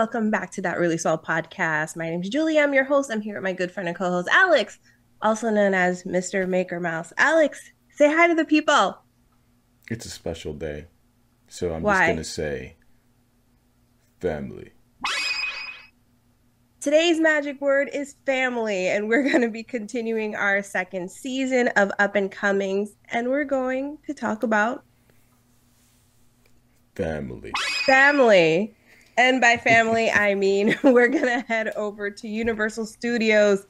welcome back to that really swell podcast. My name is Julie. I'm your host. I'm here with my good friend and co-host Alex, also known as Mr. Maker Mouse. Alex, say hi to the people. It's a special day, so I'm Why? just gonna say family. Today's magic word is family, and we're going to be continuing our second season of Up and Comings, and we're going to talk about Family. family. And by family, I mean we're going to head over to Universal Studios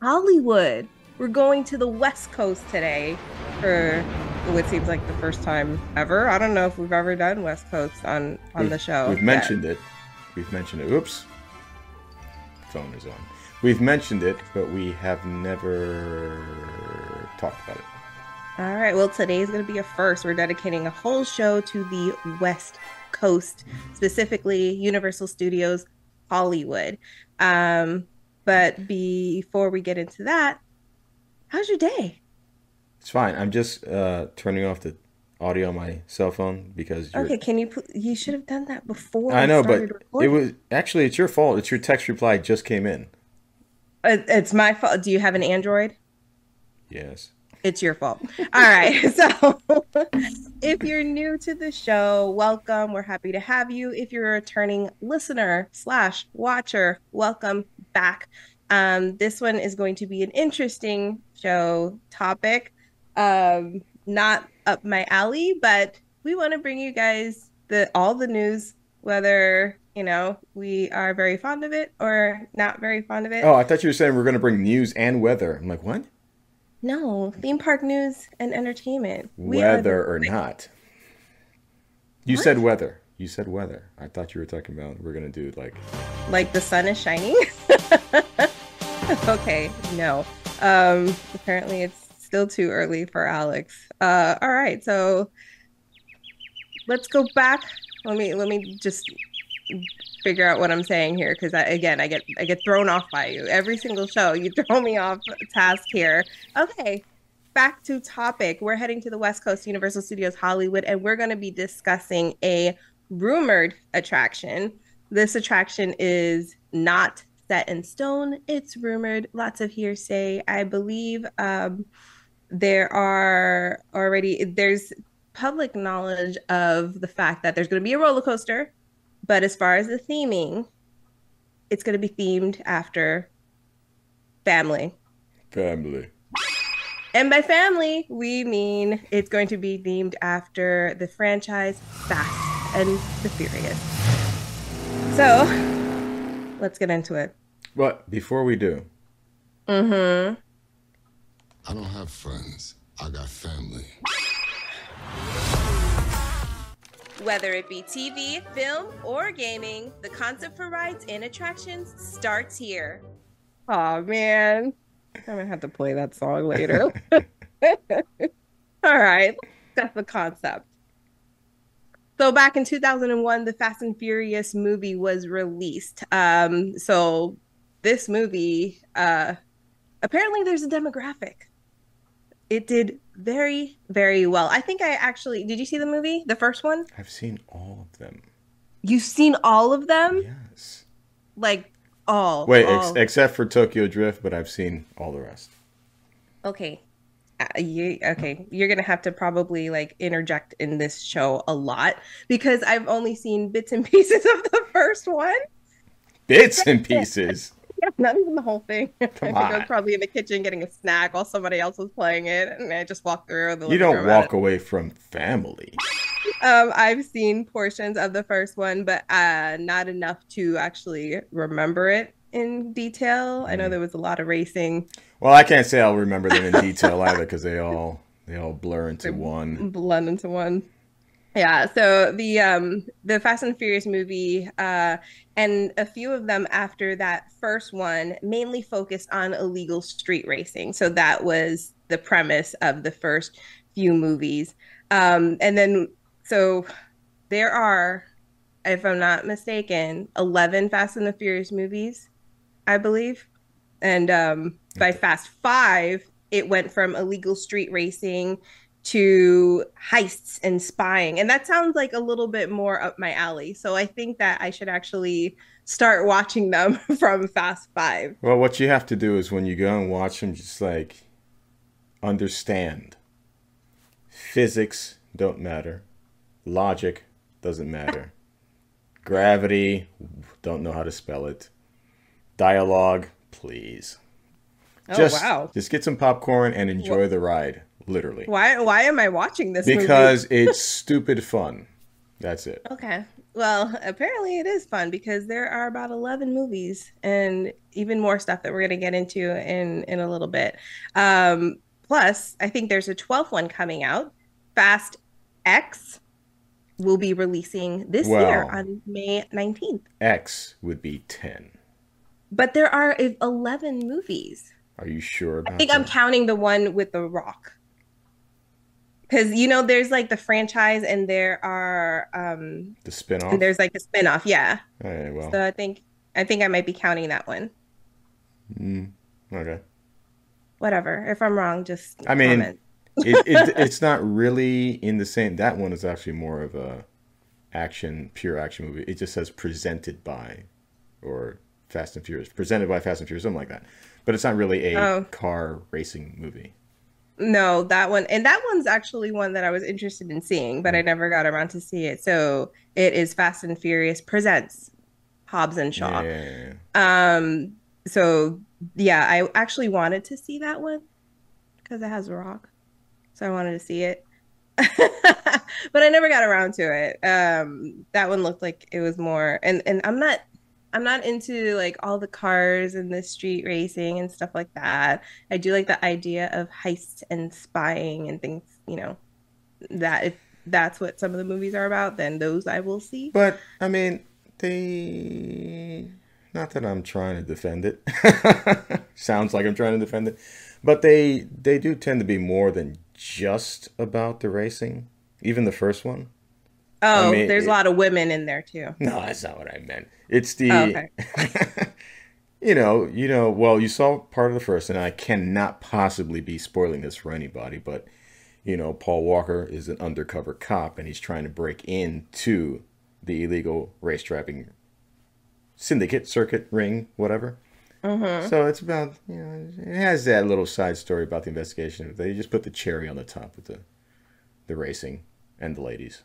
Hollywood. We're going to the West Coast today for what seems like the first time ever. I don't know if we've ever done West Coast on on We've- the show. We've mentioned it. We've mentioned it. Oops. Phone is on. We've mentioned it, but we have never talked about it. All right. Well, today is going to be a first. We're dedicating a whole show to the West Coast, specifically Universal Studios Hollywood. Um, but before we get into that, how's your day? It's fine. I'm just uh, turning off the audio on my cell phone because you're, Okay, can you? pl- You should have done that before. I know, but started it was actually it's your fault. It's your text reply just came in. It's my fault. Do you have an Android? Yes. It's your fault. All right. So, if you're new to the show, welcome. We're happy to have you. If you're a returning listener slash watcher, welcome back. Um, this one is going to be an interesting show topic. Um, not up my alley, but we want to bring you guys the all the news, whether you know we are very fond of it or not very fond of it. Oh, I thought you were saying we are going to bring news and weather. I'm like, what? No, theme park news and entertainment. We are the- Weather or not? You What? said weather. You said weather. I thought you were talking about we're gonna do like like the sun is shining. okay, no. Um apparently it's still too early for Alex. Uh all right, so let's go back. Let me let me just figure out what I'm saying here because I again I get I get thrown off by you. Every single show you throw me off task here. Okay. Back to topic. We're heading to the West Coast Universal Studios Hollywood and we're going to be discussing a rumored attraction. This attraction is not set in stone. It's rumored, lots of hearsay. I believe um, there are already there's public knowledge of the fact that there's going to be a roller coaster, but as far as the theming, it's going to be themed after family. family. And by family, we mean it's going to be themed after the franchise Fast and the Furious. So, let's get into it. But before we do, Mm-hmm. I don't have friends. I got family. Whether it be TV, film, or gaming, the concept for rides and attractions starts here. Oh man, I'm gonna have to play that song later. All right, that's the concept. So back in 2001, the Fast and Furious movie was released. Um, so this movie, uh, apparently, there's a demographic. It did very, very well. I think I actually did. You see the movie, the first one? I've seen all of them. You've seen all of them, Yes. like all. Wait, ex- except for Tokyo Drift, but I've seen all the rest. okay. Uh, you, okay, you're gonna have to probably like interject in this show a lot because I've only seen bits and pieces of the first one. Bits and pieces. Not even the whole thing. I think I was probably in the kitchen getting a snack while somebody else was playing it, and I just walked through. The You don't walk away from family. Um, I've seen portions of the first one, but uh, not enough to actually remember it in detail. I know Mm. there was a lot of racing. Well, I can't say I'll remember them in detail either because they all they all blur into one. blend into one. Yeah, so the um the Fast and Furious movie uh and a few of them after that first one mainly focused on illegal street racing. So that was the premise of the first few movies. Um and then so there are if I'm not mistaken 11 Fast and the Furious movies, I believe. And um by Fast 5 it went from illegal street racing to heists and spying. And that sounds like a little bit more up my alley. So I think that I should actually start watching them from Fast Five. Well, what you have to do is when you go and watch them, just like understand physics don't matter, logic doesn't matter, gravity don't know how to spell it, dialogue, please. Oh just, wow! Just get some popcorn and enjoy the ride. Literally. Why? Why am I watching this? movie? Because it's stupid fun. That's it. Okay. Well, apparently it is fun because there are about 11 movies and even more stuff that we're going to get into in in a little bit. Um, plus, I think there's a 12th one coming out. Fast X will be releasing this year on May 19th. X would be 10. But there are 11 movies. Are you sure about I think I'm counting the one with The Rock. Because you know, there's like the franchise, and there are um, the spin-off? and there's like a spin-off. Yeah. All right, well. So I think I think I might be counting that one. mm, okay. Whatever. If I'm wrong, just I mean, it, it, it's not really in the same. That one is actually more of a action, pure action movie. It just says presented by, or Fast and Furious, presented by Fast and Furious, something like that. But it's not really a Oh. car racing movie. No, that one and that one's actually one that I was interested in seeing, but I never got around to see it. So it is Fast and Furious presents Hobbs and Shaw. Yeah. Um so yeah, I actually wanted to see that one because it has a Rock. So I wanted to see it. but I never got around to it. Um that one looked like it was more and and I'm not I'm not into like all the cars and the street racing and stuff like that. I do like the idea of heist and spying and things, you know, that if that's what some of the movies are about, then those I will see. But I mean, they. Not that I'm trying to defend it. Sounds like I'm trying to defend it, but they they do tend to be more than just about the racing. Even the first one. Oh, mean, there's it- a lot of women in there too. No, that's not what I meant. It's the. Oh, okay. you know, you know. Well, you saw part of the first, and I cannot possibly be spoiling this for anybody, but you know, Paul Walker is an undercover cop, and he's trying to break into the illegal race driving syndicate, circuit, ring, whatever. Mm-hmm. So it's about you know, it has that little side story about the investigation. They just put the cherry on the top with the the racing and the ladies.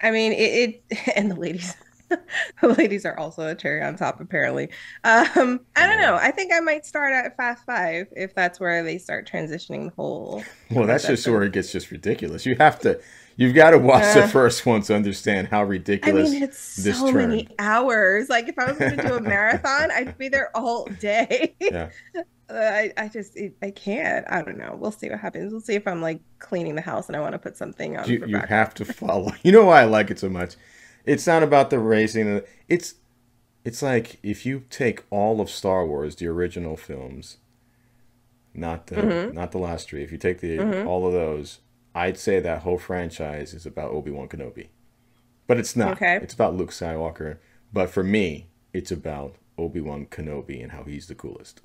I mean, it, it and the ladies, the ladies are also a cherry on top, apparently. Um, I don't know. I think I might start at Fast Five if that's where they start transitioning the whole. Well, that's just where it gets just ridiculous. You have to, you've got to watch the Uh, first one to understand how ridiculous. I mean, it's so many hours. Like, if I was going to do a marathon, I'd be there all day. Yeah. I, I just, it, I can't. I don't know. We'll see what happens. We'll see if I'm like cleaning the house and I want to put something on. You, you have to follow. You know why I like it so much? It's not about the racing. It's, it's like if you take all of Star Wars, the original films, not the Mhm. not the last three. If you take the Mhm. all of those, I'd say that whole franchise is about Obi Wan Kenobi, but it's not. Okay. It's about Luke Skywalker. But for me, it's about Obi Wan Kenobi and how he's the coolest.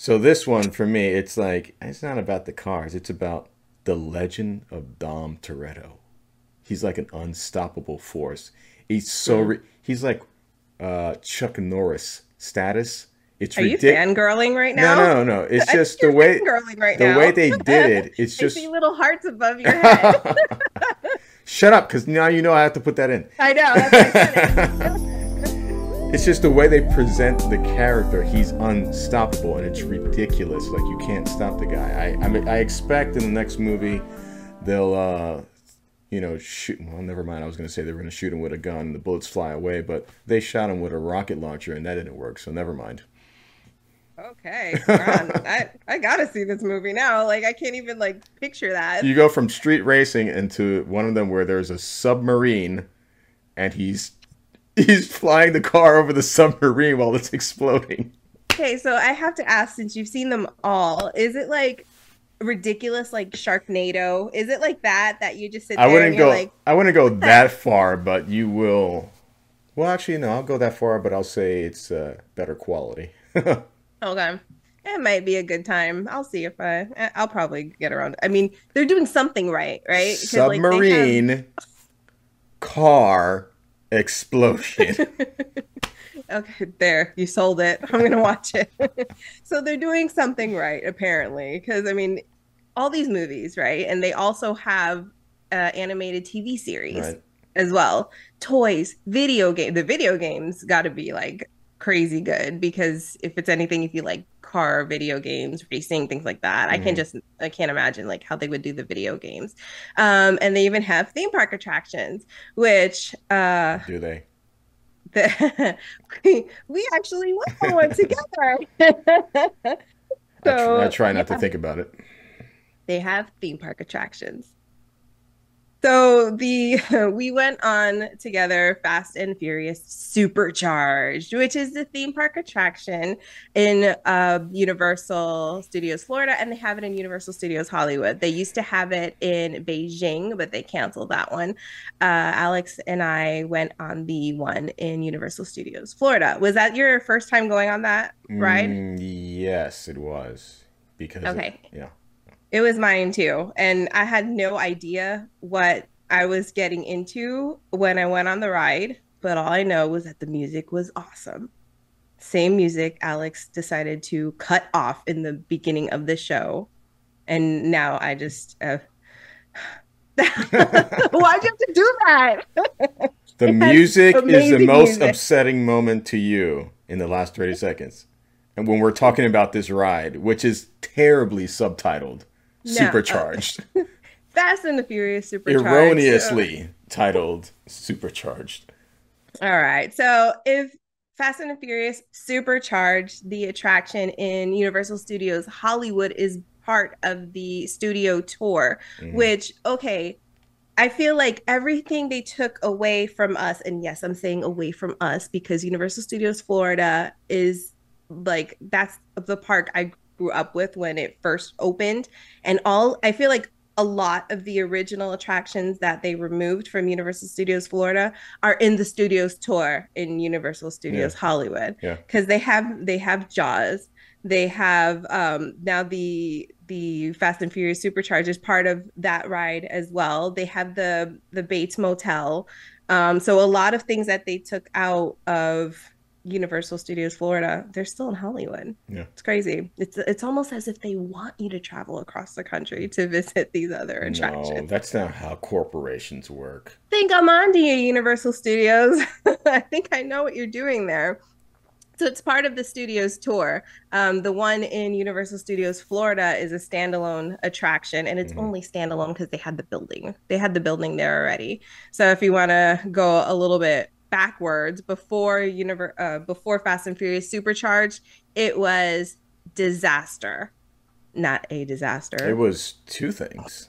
So this one for me, it's like it's not about the cars. It's about the legend of Dom Toretto. He's like an unstoppable force. He's so Hmm. he's like uh, Chuck Norris status. It's Are you ridiculous. fangirling right now? no, no, no. It's just the way right the now. way they did it. It's just little hearts above your head. shut up, because now you know I have to put that in. I know. It's just the way they present the character. He's unstoppable, and it's ridiculous. Like you can't stop the guy. I I, mean, I expect in the next movie they'll uh you know shoot. Well, never mind. I was gonna say they were gonna shoot him with a gun, and the bullets fly away, but they shot him with a rocket launcher, and that didn't work. So never mind. okay, I I gotta see this movie now. Like I can't even like picture that. You go from street racing into one of them where there's a submarine, and he's he's flying the car over the submarine while it's exploding. Okay, so I have to ask since you've seen them all, is it like ridiculous like Sharknado? Is it like that that you just sit there I wouldn't you're go. like, I wouldn't go that far, but you will. Well, actually, no. I'll go that far, but I'll say it's uh, better quality. okay. It might be a good time. I'll see if I. I'll probably get around. I mean, they're doing something right, right? 'Cause, like, have- Submarine car explosion. okay, there, you sold it. I'm gonna watch it. so they're doing something right, apparently, because I mean, all these movies, right? And they also have uh, animated TV series Right. as well. Toys, video game. The video games got to be like crazy good because if it's anything, if you like car video games, racing, things like that, I Mhm. can just I can't imagine like how they would do the video games. Um, and they even have theme park attractions, which uh, Do they? the, we, actually went on one together. I, tr- So, I try not to think about it. they have theme park attractions. So the we went on together Fast and Furious Supercharged, which is the theme park attraction in uh, Universal Studios Florida, and they have it in Universal Studios Hollywood. They used to have it in Beijing, but they canceled that one. Uh, Alex and I went on the one in Universal Studios Florida. Was that your first time going on that ride? Mm, yes, it was. Because it- Okay. yeah. It was mine too. And I had no idea what I was getting into when I went on the ride. But all I know was that the music was awesome. Same music Alex decided to cut off in the beginning of the show. And now I just. Uh... Why'd you have to do that? The music is the most music. upsetting moment to you in the last 30 seconds. And when we're talking about this ride, which is terribly subtitled, No, supercharged, Fast and the Furious Supercharged. erroneously titled supercharged. All right. So if Fast and the Furious Supercharged, the attraction in Universal Studios Hollywood, is part of the studio tour, Mhm. which, okay, I feel like everything they took away from us, and yes, I'm saying away from us because Universal Studios Florida is like that's the park I grew up with when it first opened. And all I feel like a lot of the original attractions that they removed from Universal Studios Florida are in the studios tour in Universal Studios Hollywood. Yeah. Because they have they have Jaws. They have um now the the Fast and Furious Supercharge is part of that ride as well. They have the the Bates Motel. Um so a lot of things that they took out of Universal Studios Florida, they're still in Hollywood. Yeah. It's crazy. It's it's almost as if they want you to travel across the country to visit these other attractions. No, that's not how corporations work. think I'm on to you, Universal Studios. I think I know what you're doing there. So it's part of the studios tour. Um, the one in Universal Studios Florida is a standalone attraction, and it's Mhm. only standalone because they had the building. They had the building there already. So if you want to go a little bit backwards, before Univer- uh, before Fast and Furious Supercharged, it was disaster, not a disaster. It was two things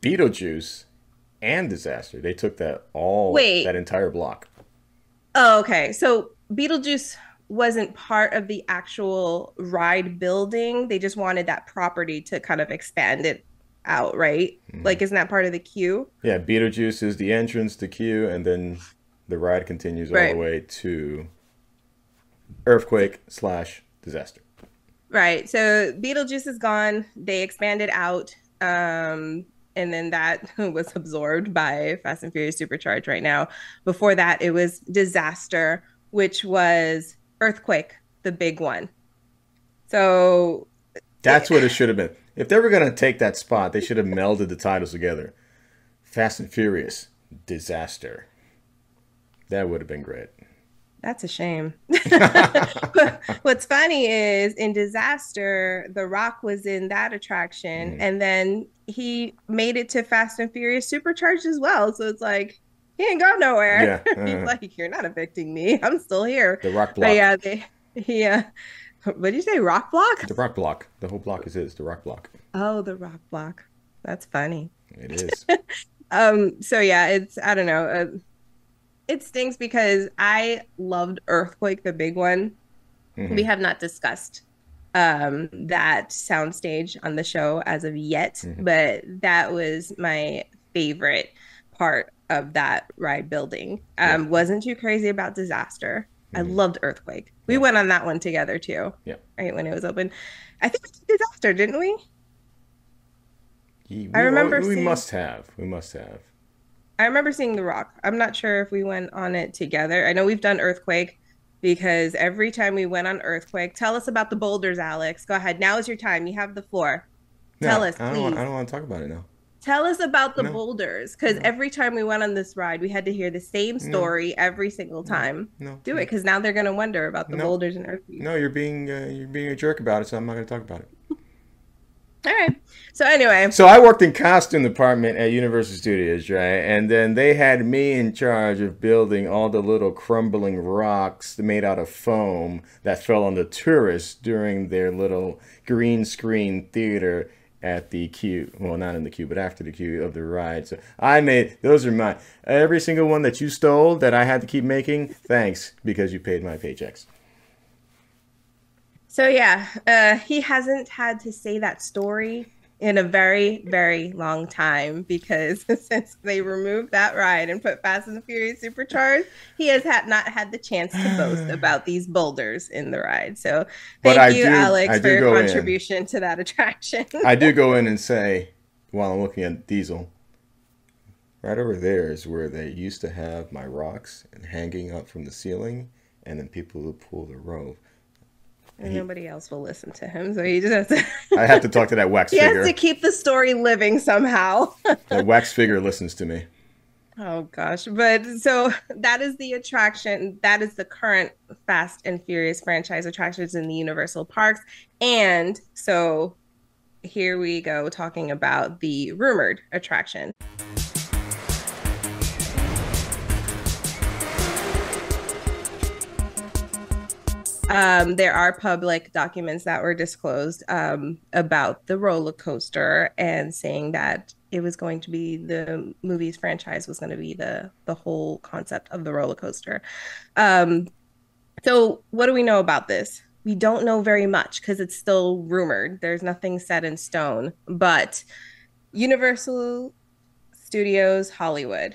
Beetlejuice and Disaster. They took that all, Wait. that entire block. Oh, okay. So Beetlejuice wasn't part of the actual ride building. They just wanted that property to kind of expand it out, right? Mhm. Like, isn't that part of the queue? Yeah, Beetlejuice is the entrance, the queue, and then the ride continues all the way to Earthquake slash Disaster. Right. So Beetlejuice is gone. They expanded out. Um, and then that was absorbed by Fast and Furious Supercharged right now. Before that, it was Disaster, which was Earthquake, the big one. So That's what it should have been. If they were going to take that spot, they should have melded the titles together. Fast and Furious, Disaster. That would have been great. That's a shame. What's funny is in Disaster, The Rock was in that attraction, Mhm. and then he made it to Fast and Furious Supercharged as well. So it's like he ain't go nowhere. Yeah, He's uh-huh. like, you're not evicting me. I'm still here. The Rock Block. But yeah, they, yeah. What did you say? Rock Block? The Rock Block. The whole block is his. The Rock Block. Oh, the Rock Block. That's funny. It is. Um, so yeah, it's I don't know. Uh, it stinks because I loved Earthquake, the big one. Mhm. We have not discussed um that soundstage on the show as of yet, Mhm. but that was my favorite part of that ride building. Um, Yeah. wasn't too crazy about disaster. I Mhm. loved Earthquake. We Yeah. went on that one together too. Yeah. Right when it was open. I think we did disaster, didn't we? Ye- I we- remember We seeing- must have. We must have. I remember seeing The Rock. I'm not sure if we went on it together. I know we've done Earthquake because every time we went on Earthquake, tell us about the boulders, Alex. Go ahead. Now is your time. You have the floor. Tell us, I don't, please. want, I don't want to talk about it now. Tell us about the No. boulders because No. every time we went on this ride, we had to hear the same story every single time. No. Do it because now they're going to wonder about the No. boulders and Earthquake. No, you're being uh, you're being a jerk about it, so I'm not going to talk about it. All right. So, anyway, So I worked in costume department at Universal Studios, right? And then they had me in charge of building all the little crumbling rocks made out of foam that fell on the tourists during their little green screen theater at the queue. Well, not in the queue, but after the queue of the ride. So I made those are mine. Every single one that you stole that I had to keep making, thanks because you paid my paychecks. So yeah, uh, he hasn't had to say that story in a very, very long time because since they removed that ride and put Fast and the Furious Supercharged, he has had not had the chance to boast about these boulders in the ride. So thank you, do- Alex, for your go in. contribution to that attraction. I do go in and say, while I'm looking at Diesel, right over there is where they used to have my rocks and hanging up from the ceiling, and then people would pull the rope. And nobody else will listen to him, so he just has to. I have to talk to that wax figure. he has to keep the story living somehow. The wax figure listens to me. Oh gosh, but so that is the attraction. That is the current Fast and Furious franchise attractions in the Universal parks. And so here we go talking about the rumored attraction. Um, there are public documents that were disclosed um, about the roller coaster and saying that it was going to be the movie's franchise was going to be the the whole concept of the roller coaster. Um, so what do we know about this? We don't know very much because it's still rumored. There's nothing set in stone. But Universal Studios Hollywood.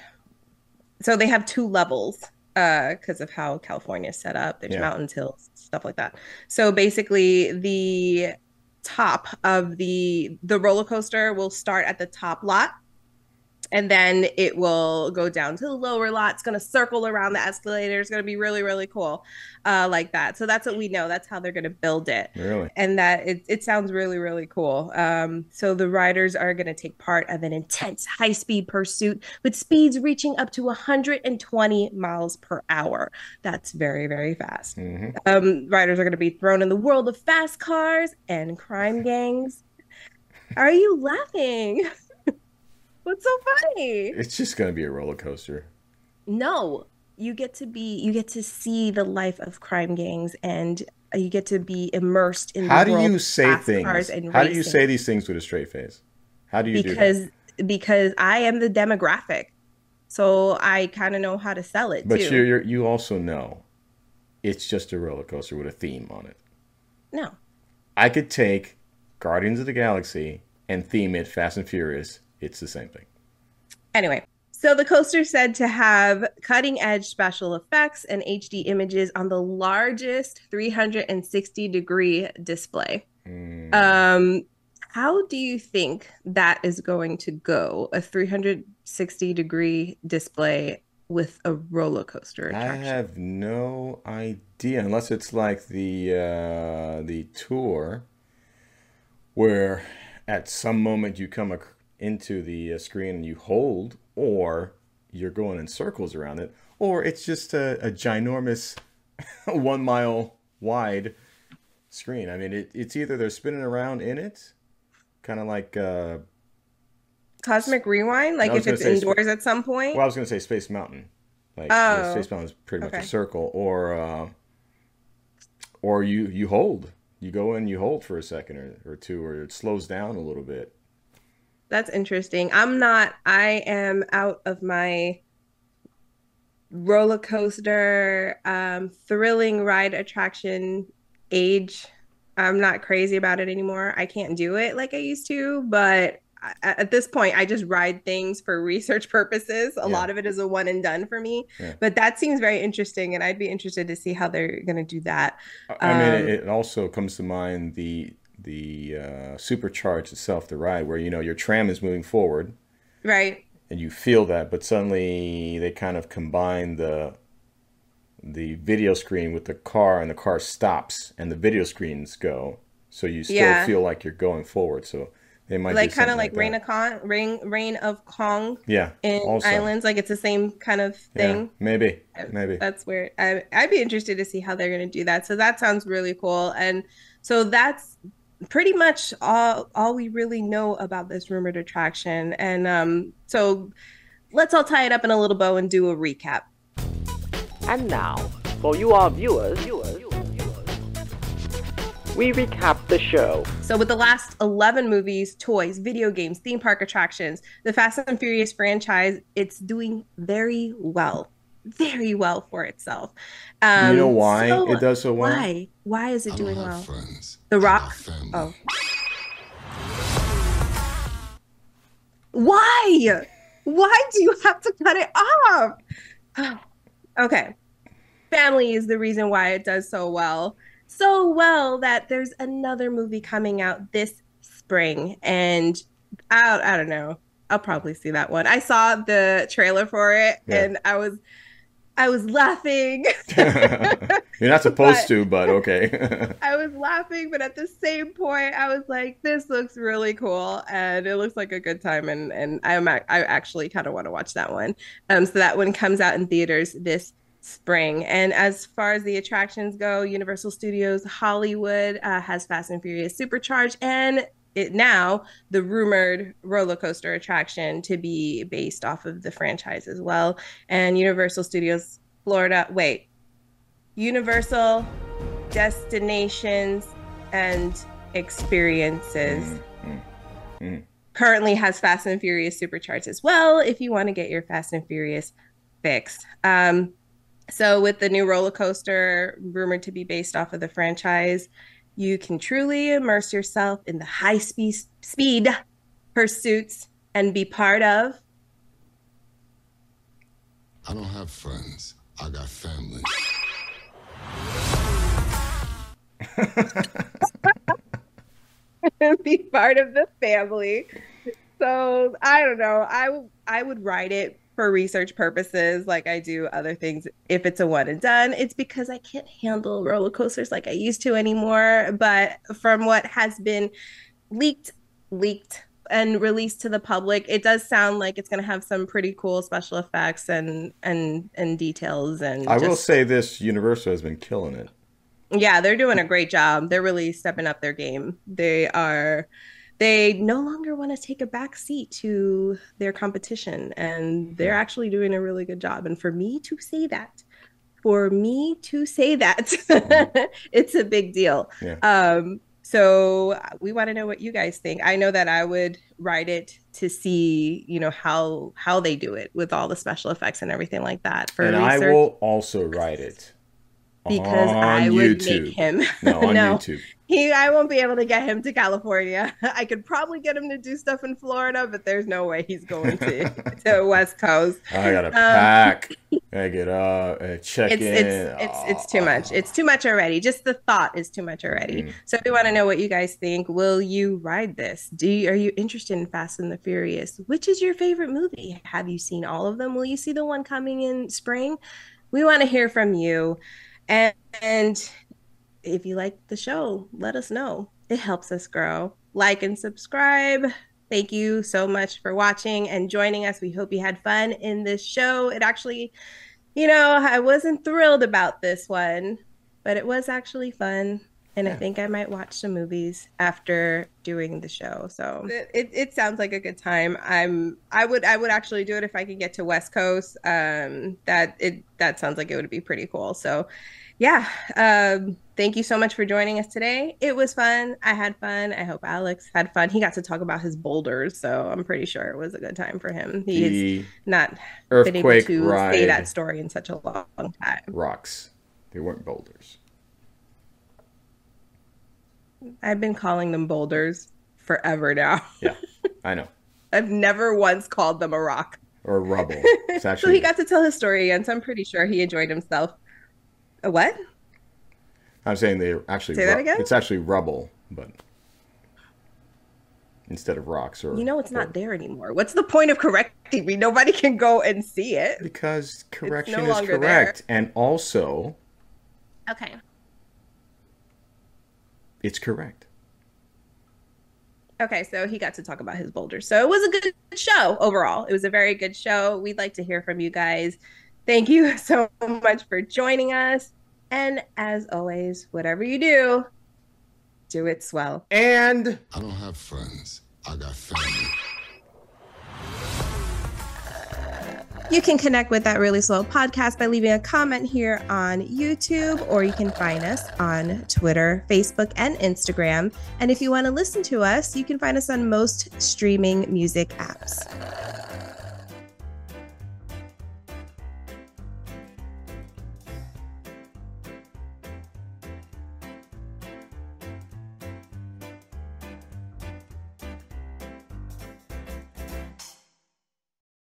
So they have two levels because of how California is set up. There's Yeah. mountains, hills, stuff like that. So basically, the top of the the roller coaster will start at the top lot and then it will go down to the lower lot it's going to circle around the escalator. It's going to be really really cool uh, like that. So that's what we know. That's how they're going to build it. Really? and that it, it sounds really really cool. Um, so the riders are going to take part of an intense high speed pursuit with speeds reaching up to 120 miles per hour. That's very very fast. Hmm um, riders are going to be thrown in the world of fast cars and crime gangs. Are you laughing? What's so funny? It's just gonna be a roller coaster. No, you get to be, you get to see the life of crime gangs, and you get to be immersed in. How the do you say things? cars and How do you say these things with a straight face? How do you do that? Because because I am the demographic, so I kind of know how to sell it But you you're, you also know it's just a roller coaster with a theme on it. No, I could take Guardians of the Galaxy and theme it Fast and Furious. It's the same thing. Anyway, so the coaster said to have cutting edge special effects and HD images on the largest 360 degree display. Mm. Um, how do you think that is going to go? A 360 degree display with a roller coaster I have no idea unless it's like the uh, the tour where at some moment you come ac- into the uh, screen and you hold or you're going in circles around it or it's just a, a ginormous one mile wide screen. I mean it, it's either they're spinning around in it kind of like uh, Cosmic Rewind, like if it's gonna sp- indoors at some point. Well, I was going to say Space Mountain. Like Oh, Space Mountain is pretty much a circle, or uh, or you you hold. You go in, you hold for a second or, or two, or it slows down a little bit. That's interesting. I'm not, I am out of my roller coaster, um, thrilling ride attraction age. I'm not crazy about it anymore. I can't do it like I used to, but at this point, I just ride things for research purposes. A Yeah. lot of it is a one and done for me, Yeah. but that seems very interesting, and I'd be interested to see how they're going to do that. I- mean, Um, it, it also comes to mind the the uh, supercharge itself, the ride, where you know your tram is moving forward, Right. and you feel that, but suddenly they kind of combine the the video screen with the car, and the car stops, and the video screens go, so you still Yeah. feel like you're going forward. So they might like kind of something like Reign of Kong, Rain Reign of Kong yeah, in also. Islands. Like it's the same kind of Yeah, thing. maybe, maybe. That's weird. I, I'd be interested to see how they're going to do that. So that sounds really cool. And so that's pretty much all all we really know about this rumored attraction. And um, so let's all tie it up in a little bow and do a recap. And now, for you our viewers, viewers, we recap the show. So, with the last 11 movies, toys, video games, theme park attractions, the Fast and Furious franchise, it's doing very well. Very well for itself. Um, you know why so it does so well? Why? Why is it I doing well? friends. The Rock. family. Oh. Why? Why do you have to cut it off? okay. Family is the reason why it does so well. So well that there's another movie coming out this spring. And I, I don't know. I'll probably see that one. I saw the trailer for it Yeah. and I was I was laughing. You're not supposed But- to, but okay. I was laughing, but at the same point, I was like, "This looks really cool, and it looks like a good time." And and I'm I actually kind of want to watch that one. Um, so that one comes out in theaters this spring. And as far as the attractions go, Universal Studios Hollywood uh, has Fast and Furious Supercharged, and it now the rumored roller coaster attraction to be based off of the franchise as well. And Universal Studios Florida, wait, Universal destinations and experiences Mm, mm. currently has Fast and Furious Supercharged as well if you want to get your Fast and Furious fix. Um, so, with the new roller coaster rumored to be based off of the franchise, you can truly immerse yourself in the high speed speed pursuits and be part of I don't have friends. I got family. be part of the family. So I don't know. I I would write it for research purposes, like I do other things. If it's a one and done, it's because I can't handle roller coasters like I used to anymore. But from what has been leaked, leaked and released to the public, it does sound like it's going to have some pretty cool special effects and and and details. And I will say this: Universal has been killing it. yeah, they're doing a great job. They're really stepping up their game. They are they no longer want to take a back seat to their competition and they're hmm. actually doing a really good job. And for me to say that, for me to say that, hmm. it's a big deal. Yeah. Um so uh, we want to know what you guys think. I know that I would write it to see, you know, how how they do it with all the special effects and everything like that for and I will also write it because on I would YouTube. make him No, on YouTube. He, I won't be able to get him to California. I could probably get him to do stuff in Florida, but there's no way he's going to to West Coast. I gotta Um, pack. I get up, uh, check It's in. it's it's it's too much. It's too much already. Just the thought is too much already. Mm. So we want to know what you guys think. Will you ride this? Do you, are you interested in Fast and the Furious? Which is your favorite movie? Have you seen all of them? Will you see the one coming in spring? We want to hear from you. And, and if you like the show, let us know. It helps us grow. Like and subscribe. Thank you so much for watching and joining us. We hope you had fun in this show. It actually, you know, I wasn't thrilled about this one, but it was actually fun. And I think I might watch some movies after doing the show. So it, it, it sounds like a good time. I'm I would I would actually do it if I could get to West Coast. Um that it that sounds like it would be pretty cool. So yeah. Um thank you so much for joining us today. It was fun. I had fun. I hope Alex had fun. He got to talk about his boulders, so I'm pretty sure it was a good time for him. He is The not been able to say that story in such a long time. rocks. They weren't boulders. I've been calling them boulders forever now. Yeah, I know. I've never once called them a rock. Or rubble. It's so he got to tell his story again, so I'm pretty sure he enjoyed himself. A what? I'm saying they're actually say that again. It's actually rubble, but instead of rocks or. You know it's or- not there anymore. What's the point of correcting me? Nobody can go and see it. Because correction no is longer correct. And also, Okay. it's correct. Okay, so he got to talk about his boulder. So it was a good show overall. It was a very good show. We'd like to hear from you guys. Thank you so much for joining us. And as always, whatever you do, do it swell. And I don't have friends. I got family. You can connect with that really swell podcast by leaving a comment here on YouTube, or you can find us on Twitter, Facebook, and Instagram. And if you want to listen to us, you can find us on most streaming music apps.